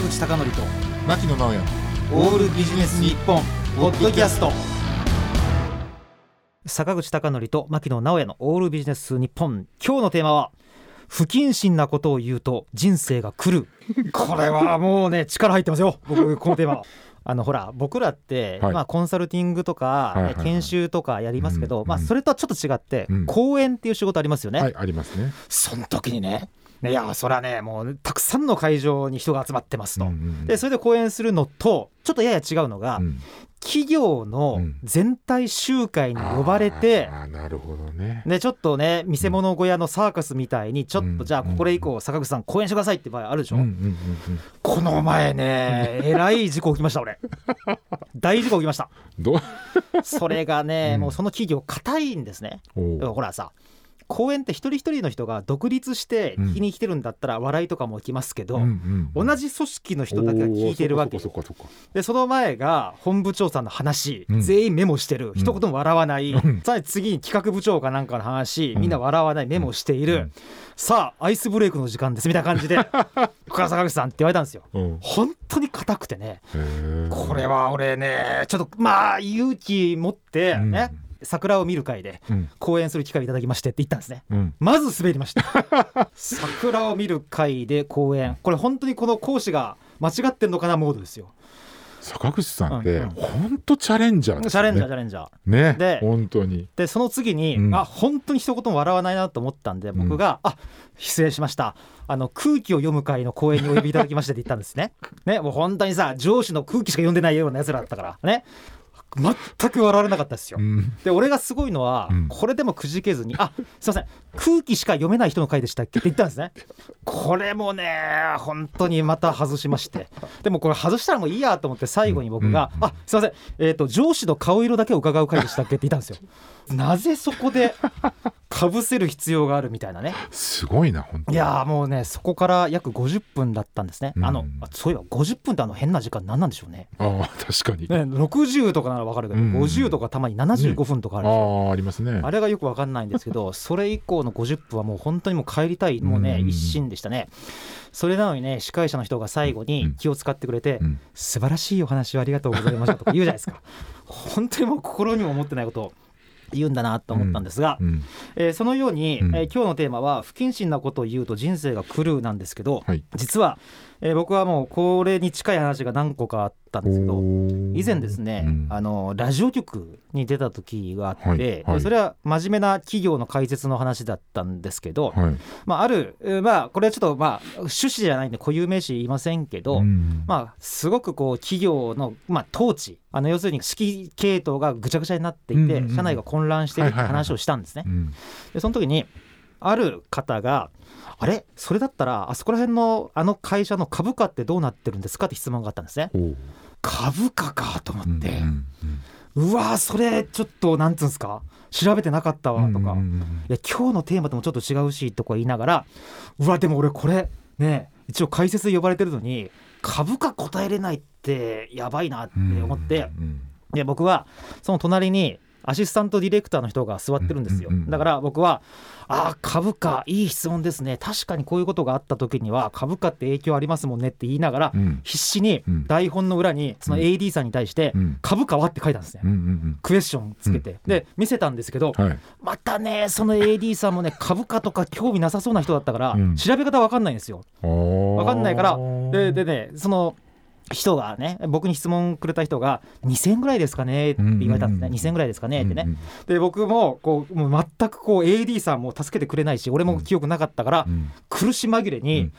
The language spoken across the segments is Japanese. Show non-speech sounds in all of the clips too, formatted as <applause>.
坂口孝則と牧野直哉。オールビジネス日本ポッドキャスト。坂口孝則と牧野直哉のオールビジネス日本。今日のテーマは不謹慎なことを言うと人生が来るこれはもうね力入ってますよ。僕このテーマ <laughs> あのほら僕らって、はい。まあ、コンサルティングとか、はいはいはい。研修とかやりますけど、うんまあ、それとはちょっと違って、うん。講演っていう仕事ありますよね、はいありますね。その時にねいやそれはねもうたくさんの会場に人が集まってますと、うんうんでそれで講演するのとちょっとやや違うのが、うん。企業のうん全体集会に呼ばれて、あーなるほどね。でちょっとね見せ物小屋のサーカスみたいにちょっと、うん。じゃあこれ以降坂口さん講演してくださいって場合あるでしょ、うんうんうんこの前ね <laughs> えらい事故起きました俺。大事故起きました。<laughs> それがね、うん。もうその企業硬いんですね。ほらさ講演って一人一人の人が独立して聞きに来てるんだったら笑いとかも起きますけど、うんうん同じ組織の人だけが聞いてるわけ。でその前が本部長さんの話、うん。全員メモしてる。一言も笑わない、うん。さらに次に企画部長かなんかの話みんな笑わないメモしている、うん。さあアイスブレイクの時間ですみたいな感じで「深坂口さん」って言われたんですよ。うん。本当に硬くてね。これは俺ねちょっとまあ勇気持ってね、桜を見る会でうん。講演する機会をいただきましてって言ったんですね。うん。まず滑りました。<laughs> 桜を見る会で講演。これ本当にこの講師が間違ってんのかなモードですよ。坂口さんってうん。うん本当チャレンジャーですよチャレンジャーねチャレンジャー。ねで本当に。でその次に、うん。あ本当に一言も笑わないなと思ったんで僕が「あ失礼しました。あの空気を読む会の講演にお呼びいただきまして」って言ったんですね。ねもう本当にさ上司の空気しか読んでないようなやつらだったからね全く笑われなかったですよう。んで俺がすごいのは、うんこれでもくじけずに「あすいません空気しか読めない人の回でしたっけ?」って言ったんですね。これもね本当にまた外しましてでもこれ外したらもういいやと思って最後に僕が「うんあすいません、えー、と上司の顔色だけを伺う回でしたっけ?」って言ったんですよ。<laughs> なぜそこでかぶせる必要があるみたいなね。すごいな本当に。いやーもうねそこから約50分だったんですね、うん。あのあそういえば50分ってあの変な時間何なんでしょうね。ああ確かに。ね60とかなら分かるけど、うん。50とかたまに75分とかあるでしょ、ああありますね。あれがよく分かんないんですけど <laughs> それ以降の50分はもう本当にもう帰りたいもうね、うん一心でしたね。それなのにね司会者の人が最後に気を使ってくれて、うん。素晴らしいお話をありがとうございましたとか言うじゃないですか。<laughs> 本当にもう心にも思ってないことを言うんだなと思ったんですが、うんえーそのように、うん。えー今日のテーマは不謹慎なことを言うと人生が来るなんですけど、はい。実は、えー僕はもうこれに近い話が何個かあったんですけど以前ですね、うん。あのラジオ局に出た時があって、はい。ではい。それは真面目な企業の解説の話だったんですけど、はい。まあ、ある、えーまあ、これはちょっと、まあ、趣旨じゃないんで固有名詞言いませんけど、うん。まあ、すごくこう企業の、まあ、統治あの要するに指揮系統がぐちゃぐちゃになっていて、社内が混乱しているって話をしたんですね。うんでその時にある方が「あれ？それだったらあそこら辺のあの会社の株価ってどうなってるんですか?」って質問があったんですね。株価かと思って、うんうんうわーそれちょっとなんつうんですか？調べてなかったわとか、うんうんうんいや今日のテーマともちょっと違うしとか言いながらうわでも俺これね一応解説で呼ばれてるのに株価答えれないってやばいなって思って、うん。で僕はその隣にアシスタントディレクターの人が座ってるんですよ、だから僕は「あー株価いい質問ですね。確かにこういうことがあった時には株価って影響ありますもんね」って言いながら、うん。必死にうん。台本の裏にその AD さんに対してうん「株価は?」って書いたんですね、クエスチョンつけて、で見せたんですけど、またねその AD さんもね株価とか興味なさそうな人だったから、うん。調べ方わかんないんですよ。わわかんないから。ででねその人がね僕に質問くれた人が2000ぐらいですかねって言われたんですね、うんうんうん2000ぐらいですかねってね、うんうんで僕もこうもう全くこう AD さんも助けてくれないし俺も記憶なかったから、うん。苦し紛れに、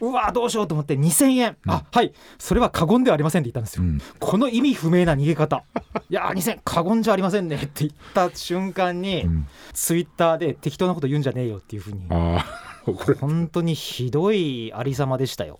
うわどうしようと思って2000円、うん。あはい。それは過言ではありませんって言ったんですよ、うん。この意味不明な逃げ方。<laughs> いやー2000過言じゃありませんねって言った瞬間に、うん。ツイッターで適当なこと言うんじゃねえよっていうふうに。本当にひどいありさまでしたよ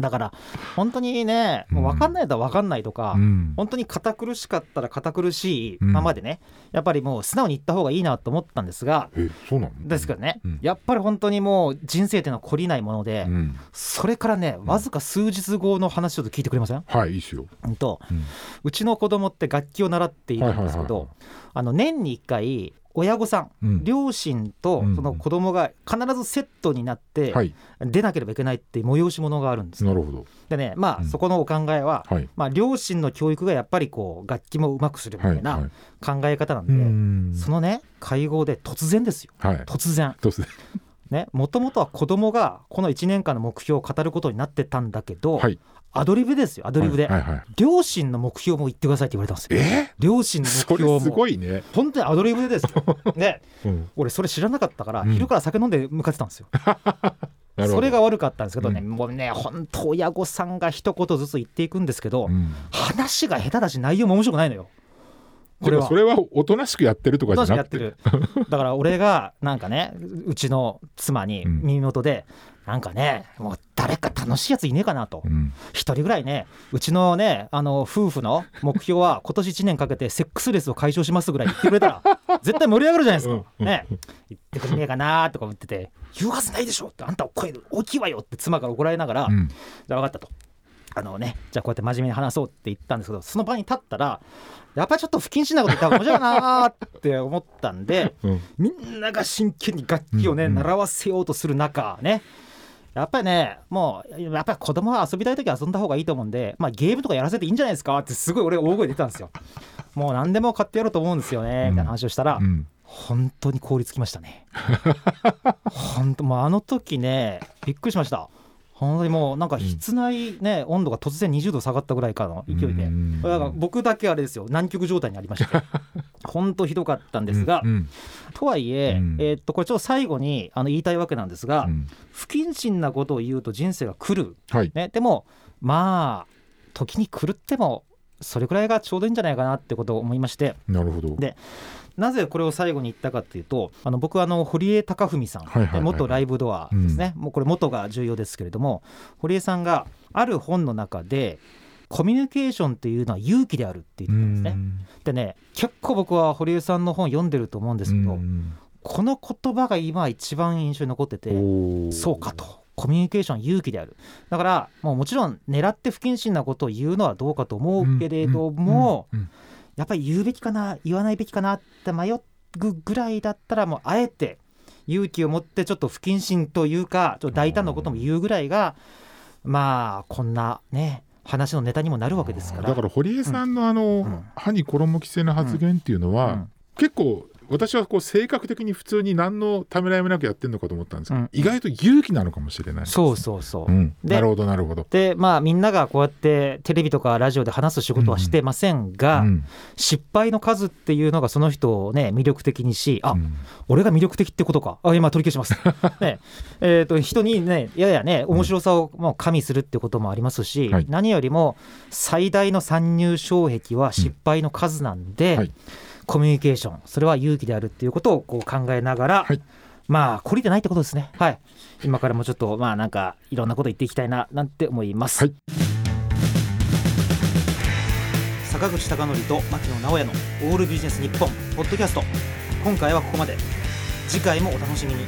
だから本当にねもう分かんないやったら分かんないとか、うん。本当に堅苦しかったら堅苦しいうん。ままでね、やっぱりもう素直に言った方がいいなと思ったんですがえそうなの？ですけどね、うん。やっぱり本当にもう人生っていうのは懲りないもので、うん。それからねわずか数日後の話ちょっと聞いてくれません、はいいいっすよ。うんとうん。うちの子供って楽器を習っているんですけどあの年に1回親御さん、うん。両親とうん。その子供が必ずセットになってはい。出なければいけないっていう催し物があるんです。なるほど。でねまあ、うん。そこのお考えは、はい。まあ、両親の教育がやっぱりこう楽器もうまくするみたはいいはない。考え方なんで、うん。そのね会合で突然ですよ。はい。突然。どうすねもともとは子供がこの1年間の目標を語ることになってたんだけど、はいアドリブですよアドリブで、はいはい。はい両親の目標も言ってくださいって言われたんですよえ？両親の目そ標も。れすごいね。本当にアドリブでですよ。<laughs> ねうん。俺それ知らなかったから、うん。昼から酒飲んで向かってたんですよ。<laughs> それが悪かったんですけどね、うもうね本当親御さんが一言ずつ言っていくんですけど、うん。話が下手だし内容も面白くないのよこれはそれはおとなしくやってるとかじゃなくて。やってる。だから俺がなんかねうちの妻にうん。耳元で、なんかねもう誰か楽しいやついねえかなと。うん。一人ぐらいねうちのねあの夫婦の目標は <laughs> 今年1年かけてセックスレスを解消しますぐらい言ってくれたら <laughs> 絶対盛り上がるじゃないですか、うんうん。ね。言ってくれねえかなとか言ってて言うはずないでしょってあんた声大きいわよって妻から怒られながら、うん。じゃあ分かったと。あのね、じゃあこうやって真面目に話そうって言ったんですけどその場に立ったらやっぱりちょっと不謹慎なこと言った方が面白いなーって思ったんでうん。みんなが真剣に楽器をね、うんうん。習わせようとする中ねやっぱりねもうやっぱり子供は遊びたい時は遊んだ方がいいと思うんで、まあ、ゲームとかやらせていいんじゃないですかってすごい俺大声で言ったんですよ。もう何でも買ってやろうと思うんですよねみたいな話をしたら、うん。本当に凍りつきましたね。本当もうあの時ねびっくりしました本当にもうなんか室内ね、温度が突然20度下がったぐらいからの勢いで、うんだから僕だけあれですよ南極状態にありました <laughs> 本当ひどかったんですが、うんとはいえ、うん。えーっとこれちょっと最後にあの言いたいわけなんですが、うん。不謹慎なことを言うと人生が来る、はい。ね、でもまあ時に狂ってもそれくらいがちょうどいいんじゃないかなってことを思いまして。なるほど。でなぜこれを最後に言ったかっていうとあの僕はあの堀江貴文さん、はいはいはいはい。元ライブドアですね、もうこれ元が重要ですけれども堀江さんがある本の中でコミュニケーションっていうのは勇気であるって言ってたんですね。でね結構僕は堀江さんの本読んでると思うんですけど、うん。この言葉が今一番印象に残っててそうかと。コミュニケーション勇気である。だからもうもちろん狙って不謹慎なことを言うのはどうかと思うけれども、うんうんやっぱり言うべきかな言わないべきかなって迷うぐらいだったらもうあえて勇気を持ってちょっと不謹慎というかちょっと大胆なことも言うぐらいがまあこんなね話のネタにもなるわけですから。だから堀江さんのあの、ん。歯に衣着せぬ発言っていうのは、うん。結構私はこう性格的に普通に何のためらいもなくやってるのかと思ったんですけど、うん。意外と勇気なのかもしれないね、そうそうそう、うん、でなるほどなるほど、でまあみんながこうやってテレビとかラジオで話す仕事はしてませんが、うん。失敗の数っていうのがその人をね魅力的にしあ、うん。俺が魅力的ってことか。あ今取り消します、<laughs> ね。えー、と人にねややね面白さをもう加味するってこともありますし、はい。何よりも最大の参入障壁は失敗の数なんで、はいコミュニケーションそれは勇気であるっていうことをこう考えながら、はい。まあ懲りてないってことですね。はい。今からもちょっとまあなんかいろんなこと言っていきたいななんて思います、はい。坂口孝則と牧野直哉の「オールビジネス日本ポッドキャスト。今回はここまで。次回もお楽しみに